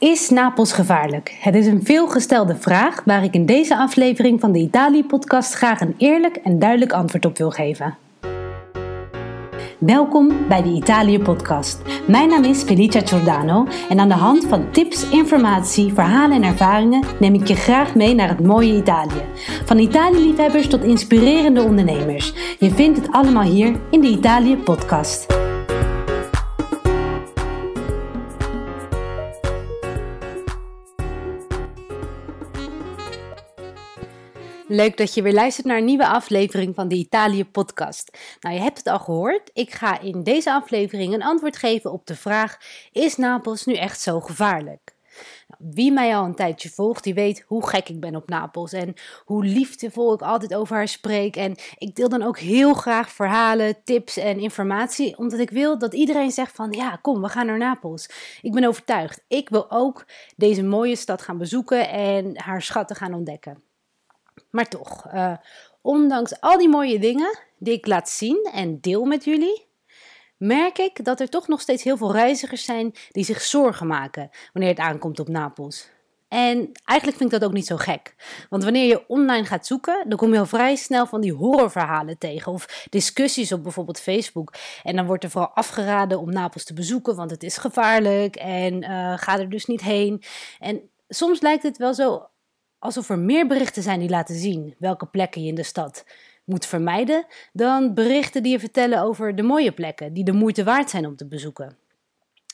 Is Napels gevaarlijk? Het is een veelgestelde vraag waar ik in deze aflevering van de Italië-podcast graag een eerlijk en duidelijk antwoord op wil geven. Welkom bij de Italië-podcast. Mijn naam is Felicia Giordano en aan de hand van tips, informatie, verhalen en ervaringen neem ik je graag mee naar het mooie Italië. Van Italië-liefhebbers tot inspirerende ondernemers. Je vindt het allemaal hier in de Italië-podcast. Leuk dat je weer luistert naar een nieuwe aflevering van de Italië podcast. Nou, je hebt het al gehoord. Ik ga in deze aflevering een antwoord geven op de vraag: is Napels nu echt zo gevaarlijk? Nou, wie mij al een tijdje volgt, die weet hoe gek ik ben op Napels en hoe liefdevol ik altijd over haar spreek. En ik deel dan ook heel graag verhalen, tips en informatie, omdat ik wil dat iedereen zegt van ja, kom, we gaan naar Napels. Ik ben overtuigd. Ik wil ook deze mooie stad gaan bezoeken en haar schatten gaan ontdekken. Maar toch, uh, ondanks al die mooie dingen die ik laat zien en deel met jullie, merk ik dat er toch nog steeds heel veel reizigers zijn die zich zorgen maken wanneer het aankomt op Napels. En eigenlijk vind ik dat ook niet zo gek. Want wanneer je online gaat zoeken, dan kom je al vrij snel van die horrorverhalen tegen. Of discussies op bijvoorbeeld Facebook. En dan wordt er vooral afgeraden om Napels te bezoeken, want het is gevaarlijk. En uh, ga er dus niet heen. En soms lijkt het wel zo alsof er meer berichten zijn die laten zien welke plekken je in de stad moet vermijden, dan berichten die je vertellen over de mooie plekken die de moeite waard zijn om te bezoeken.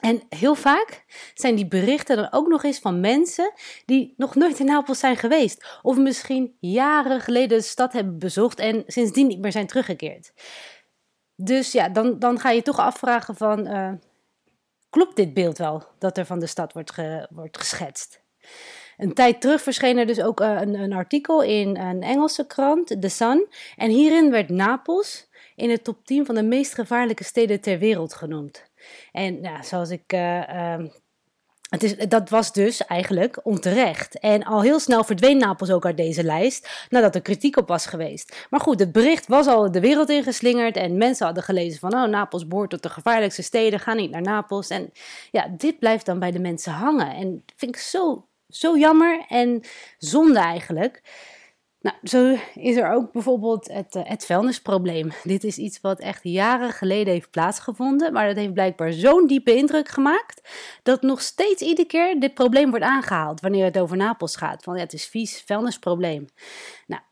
En heel vaak zijn die berichten dan ook nog eens van mensen die nog nooit in Napels zijn geweest. Of misschien jaren geleden de stad hebben bezocht en sindsdien niet meer zijn teruggekeerd. Dus ja, dan, dan ga je toch afvragen van, uh, klopt dit beeld wel dat er van de stad wordt, wordt geschetst? Een tijd terug verscheen er dus ook uh, een, een, artikel in een Engelse krant, The Sun. En hierin werd Napels in de top 10 van de meest gevaarlijke steden ter wereld genoemd. En ja, zoals ik. Uh, het is, dat was dus eigenlijk onterecht. En al heel snel verdween Napels ook uit deze lijst, nadat er kritiek op was geweest. Maar goed, het bericht was al de wereld ingeslingerd en mensen hadden gelezen van, oh, Napels behoort tot de gevaarlijkste steden, ga niet naar Napels. En ja, dit blijft dan bij de mensen hangen. En vind ik zo zo jammer en zonde eigenlijk. Nou, zo is er ook bijvoorbeeld het, uh, het vuilnisprobleem. Dit is iets wat echt jaren geleden heeft plaatsgevonden, maar dat heeft blijkbaar zo'n diepe indruk gemaakt dat nog steeds iedere keer dit probleem wordt aangehaald wanneer het over Napels gaat. Van ja, het is vies, vuilnisprobleem. Nou,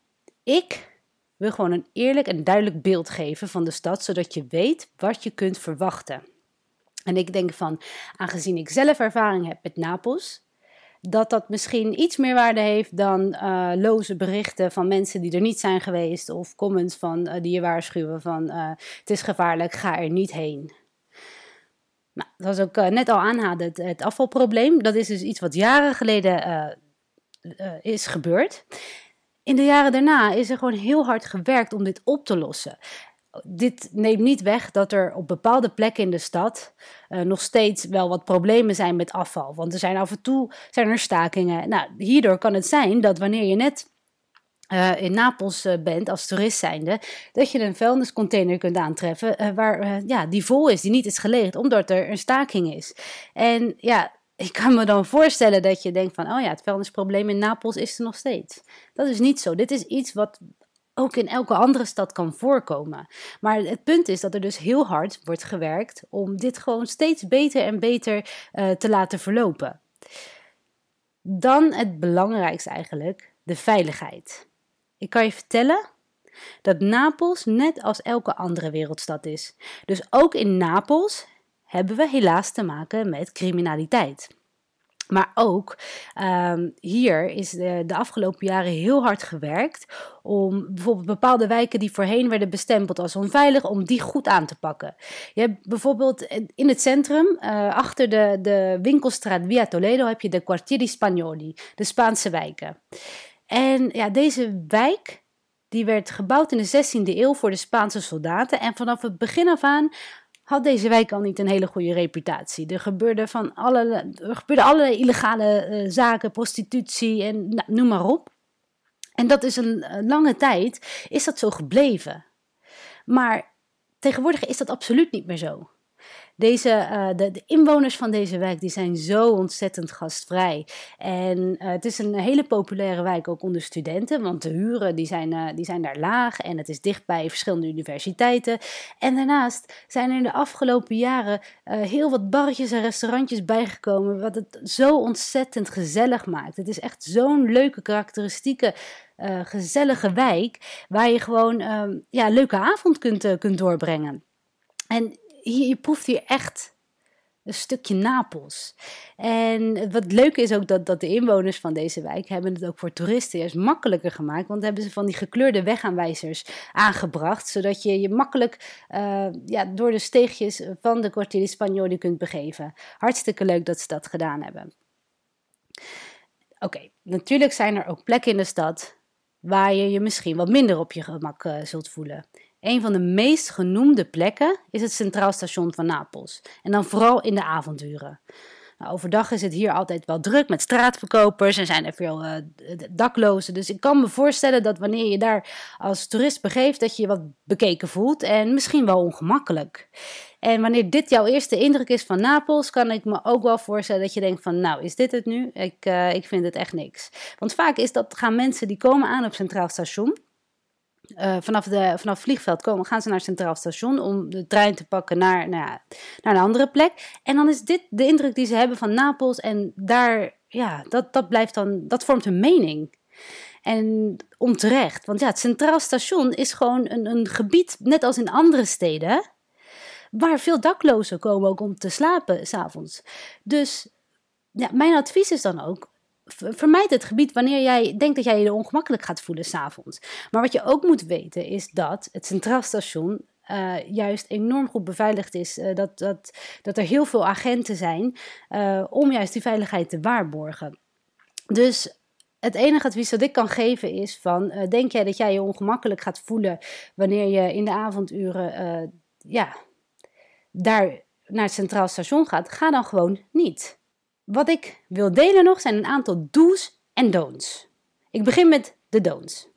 ik wil gewoon een eerlijk en duidelijk beeld geven van de stad, zodat je weet wat je kunt verwachten. En ik denk van, aangezien ik zelf ervaring heb met Napels, dat dat misschien iets meer waarde heeft dan uh, loze berichten van mensen die er niet zijn geweest of comments van, uh, die je waarschuwen van uh, het is gevaarlijk, ga er niet heen. Nou, dat was ook net al aanhaalde, het, afvalprobleem. Dat is dus iets wat jaren geleden is gebeurd. In de jaren daarna is er gewoon heel hard gewerkt om dit op te lossen dit neemt niet weg dat er op bepaalde plekken in de stad uh, nog steeds wel wat problemen zijn met afval. Want er zijn af en toe zijn er stakingen. Nou, hierdoor kan het zijn dat wanneer je net uh, in Napels uh, bent als toerist zijnde, dat je een vuilniscontainer kunt aantreffen waar, ja, die vol is, die niet is geleegd, omdat er een staking is. En ja, ik kan me dan voorstellen dat je denkt van, oh ja, het vuilnisprobleem in Napels is er nog steeds. Dat is niet zo. Dit is iets wat ook in elke andere stad kan voorkomen. Maar het punt is dat er dus heel hard wordt gewerkt om dit gewoon steeds beter en beter uh, te laten verlopen. Dan het belangrijkste eigenlijk, de veiligheid. Ik kan je vertellen dat Napels net als elke andere wereldstad is. Dus ook in Napels hebben we helaas te maken met criminaliteit. Maar ook um, hier is de, de, afgelopen jaren heel hard gewerkt om bijvoorbeeld bepaalde wijken die voorheen werden bestempeld als onveilig, om die goed aan te pakken. Je hebt bijvoorbeeld in het centrum, uh, achter de, de winkelstraat Via Toledo, heb je de Quartieri Spagnoli, de Spaanse wijken. En ja, deze wijk die werd gebouwd in de 16e eeuw voor de Spaanse soldaten. En vanaf het begin af aan had deze wijk al niet een hele goede reputatie. Er gebeurde van alle, er gebeurde allerlei illegale uh, zaken, prostitutie en nou, noem maar op. En dat is een lange tijd, is dat zo gebleven. Maar tegenwoordig is dat absoluut niet meer zo. Deze, uh, de, de, inwoners van deze wijk die zijn zo ontzettend gastvrij. En uh, het is een hele populaire wijk ook onder studenten, want de huren die zijn, uh, die zijn daar laag en het is dicht bij verschillende universiteiten. En daarnaast zijn er in de afgelopen jaren heel wat barretjes en restaurantjes bijgekomen, wat het zo ontzettend gezellig maakt. Het is echt zo'n leuke karakteristieke gezellige wijk waar je gewoon uh, ja, leuke avond kunt, kunt doorbrengen. En je proeft hier echt een stukje Napels. En wat leuk is ook dat, dat de inwoners van deze wijk hebben het ook voor toeristen juist makkelijker gemaakt. Want hebben ze van die gekleurde wegaanwijzers aangebracht. Zodat je je makkelijk uh, ja, door de steegjes van de Cortili Spagnoli kunt begeven. Hartstikke leuk dat ze dat gedaan hebben. Oké, natuurlijk zijn er ook plekken in de stad waar je je misschien wat minder op je gemak uh, zult voelen. Een van de meest genoemde plekken is het Centraal Station van Napels. En dan vooral in de avonduren. Nou, overdag is het hier altijd wel druk met straatverkopers en zijn er veel uh, daklozen. Dus ik kan me voorstellen dat wanneer je daar als toerist begeeft, dat je je wat bekeken voelt en misschien wel ongemakkelijk. En wanneer dit jouw eerste indruk is van Napels, kan ik me ook wel voorstellen dat je denkt van, nou, is dit het nu? Ik, uh, ik vind het echt niks. Want vaak is dat, gaan mensen die komen aan op Centraal Station, uh, vanaf, de, vanaf het vliegveld komen, gaan ze naar het Centraal Station om de trein te pakken naar, nou ja, naar een andere plek. En dan is dit de indruk die ze hebben van Napels. En daar, ja, dat, dat blijft dan, dat vormt hun mening. En onterecht, want ja, het Centraal Station is gewoon een, een gebied, net als in andere steden, waar veel daklozen komen ook om te slapen s'avonds. Dus ja, mijn advies is dan ook, vermijd het gebied wanneer jij denkt dat jij je ongemakkelijk gaat voelen s'avonds. Maar wat je ook moet weten is dat het Centraal Station uh, juist enorm goed beveiligd is. Uh, dat, dat, dat er heel veel agenten zijn uh, om juist die veiligheid te waarborgen. Dus het enige advies dat ik kan geven is van, denk jij dat jij je ongemakkelijk gaat voelen wanneer je in de avonduren ja, daar naar het Centraal Station gaat? Ga dan gewoon niet. Wat ik wil delen nog zijn een aantal do's en don'ts. Ik begin met de don'ts.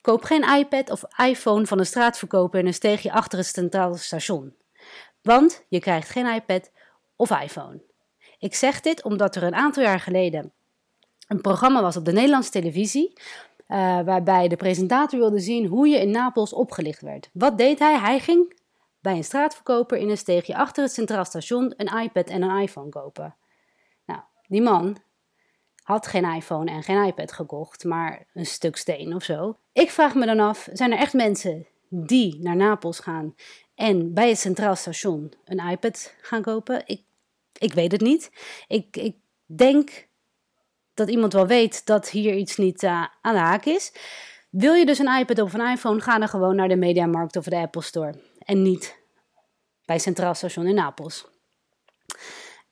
Koop geen iPad of iPhone van een straatverkoper in een steegje achter het centraal station. Want je krijgt geen iPad of iPhone. Ik zeg dit omdat er een aantal jaar geleden een programma was op de Nederlandse televisie. Uh, waarbij de presentator wilde zien hoe je in Napels opgelicht werd. Wat deed hij? Hij ging bij een straatverkoper in een steegje achter het Centraal Station een iPad en een iPhone kopen. Nou, die man had geen iPhone en geen iPad gekocht, maar een stuk steen of zo. Ik vraag me dan af: zijn er echt mensen die naar Napels gaan en bij het Centraal Station een iPad gaan kopen? Ik, ik weet het niet. Ik, ik denk dat iemand wel weet dat hier iets niet uh, aan de haak is. Wil je dus een iPad of een iPhone, ga dan gewoon naar de Mediamarkt of de Apple Store en niet bij Centraal Station in Napels.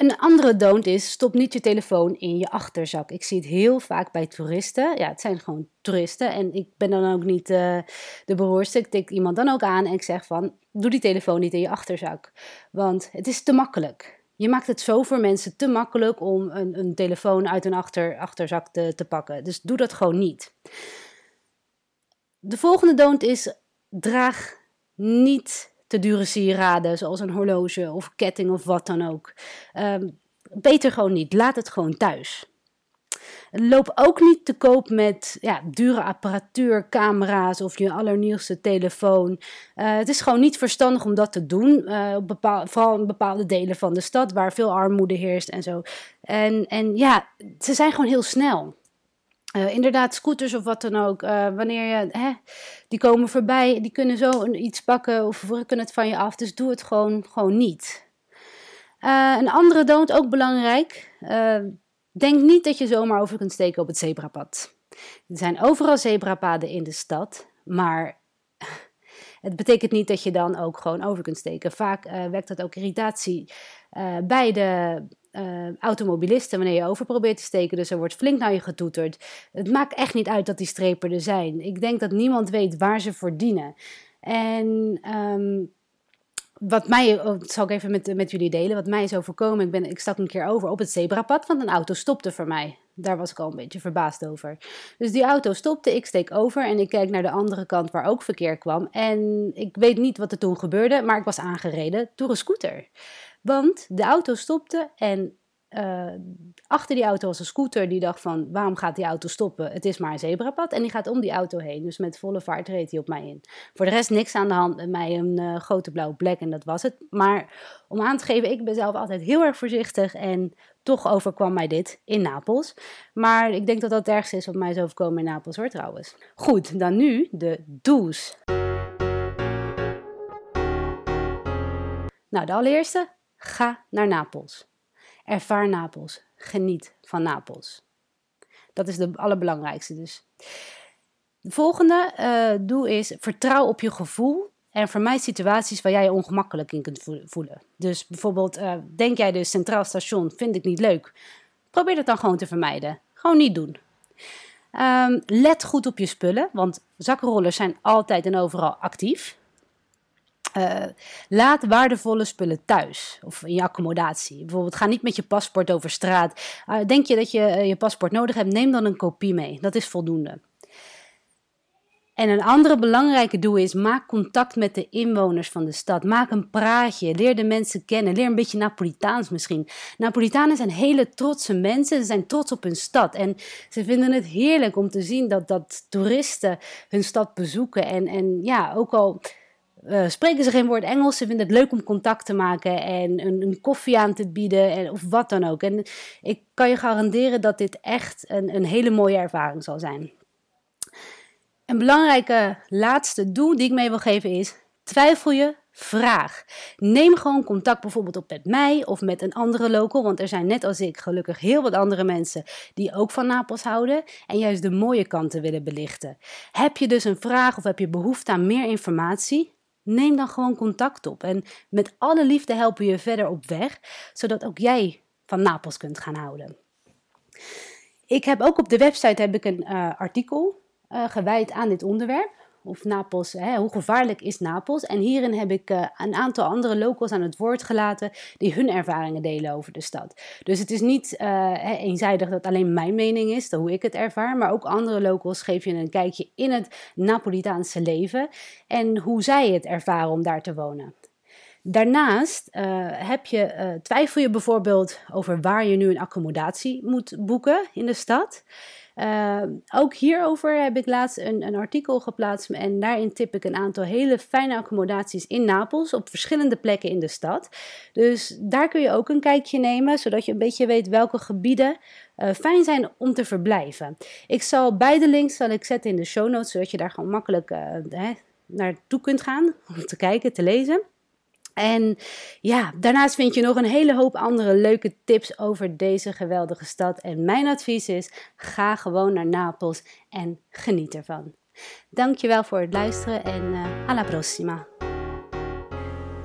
Een andere don't is, stop niet je telefoon in je achterzak. Ik zie het heel vaak bij toeristen. Ja, het zijn gewoon toeristen en ik ben dan ook niet uh, de beroerste. Ik tik iemand dan ook aan en ik zeg van, doe die telefoon niet in je achterzak. Want het is te makkelijk. Je maakt het zo voor mensen te makkelijk om een, een telefoon uit een achter, achterzak te, te pakken. Dus doe dat gewoon niet. De volgende don't is, draag niet te dure sieraden, zoals een horloge of ketting of wat dan ook. Um, beter gewoon niet. Laat het gewoon thuis. Loop ook niet te koop met ja, dure apparatuur, camera's of je allernieuwste telefoon. Uh, het is gewoon niet verstandig om dat te doen. Op bepaal, vooral in bepaalde delen van de stad waar veel armoede heerst en zo. En, en ja, ze zijn gewoon heel snel. Uh, inderdaad, scooters of wat dan ook. Uh, wanneer je, hè, die komen voorbij, die kunnen zo iets pakken of rukken het van je af. Dus doe het gewoon, gewoon niet. Uh, een andere don't, ook belangrijk. denk niet dat je zomaar over kunt steken op het zebrapad. Er zijn overal zebrapaden in de stad, maar het betekent niet dat je dan ook gewoon over kunt steken. Vaak wekt dat ook irritatie bij de uh, automobilisten wanneer je over probeert te steken. Dus er wordt flink naar je getoeterd. Het maakt echt niet uit dat die strepen er zijn. Ik denk dat niemand weet waar ze voor dienen. En um, wat mij, oh, dat zal ik even met, met jullie delen, wat mij is overkomen. Ik, ben, ik stak een keer over op het zebrapad, want een auto stopte voor mij. daar was ik al een beetje verbaasd over. Dus die auto stopte, ik steek over en ik kijk naar de andere kant waar ook verkeer kwam. En ik weet niet wat er toen gebeurde, maar ik was aangereden door een scooter. Want de auto stopte en uh, achter die auto was een scooter die dacht van waarom gaat die auto stoppen? Het is maar een zebrapad en die gaat om die auto heen. Dus met volle vaart reed hij op mij in. Voor de rest niks aan de hand met mij een uh, grote blauwe plek en dat was het. Maar om aan te geven, ik ben zelf altijd heel erg voorzichtig en toch overkwam mij dit in Napels. Maar ik denk dat dat het ergste is wat mij is overkomen in Napels hoor trouwens. Goed, dan nu de do's. Nou, de allereerste, ga naar Napels. Ervaar Napels. Geniet van Napels. Dat is de allerbelangrijkste dus. De volgende uh, doe is vertrouw op je gevoel en vermijd situaties waar jij je ongemakkelijk in kunt voelen. Dus bijvoorbeeld, uh, denk jij dus Centraal Station vind ik niet leuk. Probeer dat dan gewoon te vermijden. Gewoon niet doen. Um, let goed op je spullen, want zakkenrollers zijn altijd en overal actief. Uh, laat waardevolle spullen thuis of in je accommodatie. Bijvoorbeeld, ga niet met je paspoort over straat. Uh, denk je dat je uh, je paspoort nodig hebt, neem dan een kopie mee. Dat is voldoende. En een andere belangrijke doel is: maak contact met de inwoners van de stad. Maak een praatje. Leer de mensen kennen. Leer een beetje Napolitaans misschien. Napolitanen zijn hele trotse mensen. Ze zijn trots op hun stad. En ze vinden het heerlijk om te zien dat, dat toeristen hun stad bezoeken. En, en ja, ook al uh, spreken ze geen woord Engels. Ze vinden het leuk om contact te maken en een, een koffie aan te bieden en, of wat dan ook. En ik kan je garanderen dat dit echt een, een hele mooie ervaring zal zijn. Een belangrijke laatste doel die ik mee wil geven is: twijfel je, vraag. Neem gewoon contact bijvoorbeeld op met mij of met een andere local, want er zijn net als ik gelukkig heel wat andere mensen die ook van Napels houden en juist de mooie kanten willen belichten. Heb je dus een vraag of heb je behoefte aan meer informatie? Neem dan gewoon contact op en met alle liefde helpen we je verder op weg, zodat ook jij van Napels kunt gaan houden. Ik heb ook op de website heb ik een uh, artikel uh, gewijd aan dit onderwerp of Napels, hè, hoe gevaarlijk is Napels? En hierin heb ik uh, een aantal andere locals aan het woord gelaten die hun ervaringen delen over de stad. Dus het is niet uh, eenzijdig dat alleen mijn mening is, hoe ik het ervaar, maar ook andere locals geven je een kijkje in het Napolitaanse leven en hoe zij het ervaren om daar te wonen. Daarnaast uh, heb je, twijfel je bijvoorbeeld over waar je nu een accommodatie moet boeken in de stad. Uh, ook hierover heb ik laatst een, een, artikel geplaatst en daarin tip ik een aantal hele fijne accommodaties in Napels op verschillende plekken in de stad. Dus daar kun je ook een kijkje nemen, zodat je een beetje weet welke gebieden uh, fijn zijn om te verblijven. Ik zal beide links zal ik zetten in de show notes, zodat je daar gewoon makkelijk uh, hè, naartoe kunt gaan om te kijken, te lezen. En ja, daarnaast vind je nog een hele hoop andere leuke tips over deze geweldige stad. En mijn advies is: ga gewoon naar Napels en geniet ervan. Dankjewel voor het luisteren en uh, alla prossima.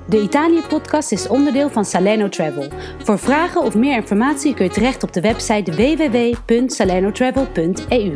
De Italië-podcast is onderdeel van Salerno Travel. Voor vragen of meer informatie kun je terecht op de website www.salernotravel.eu.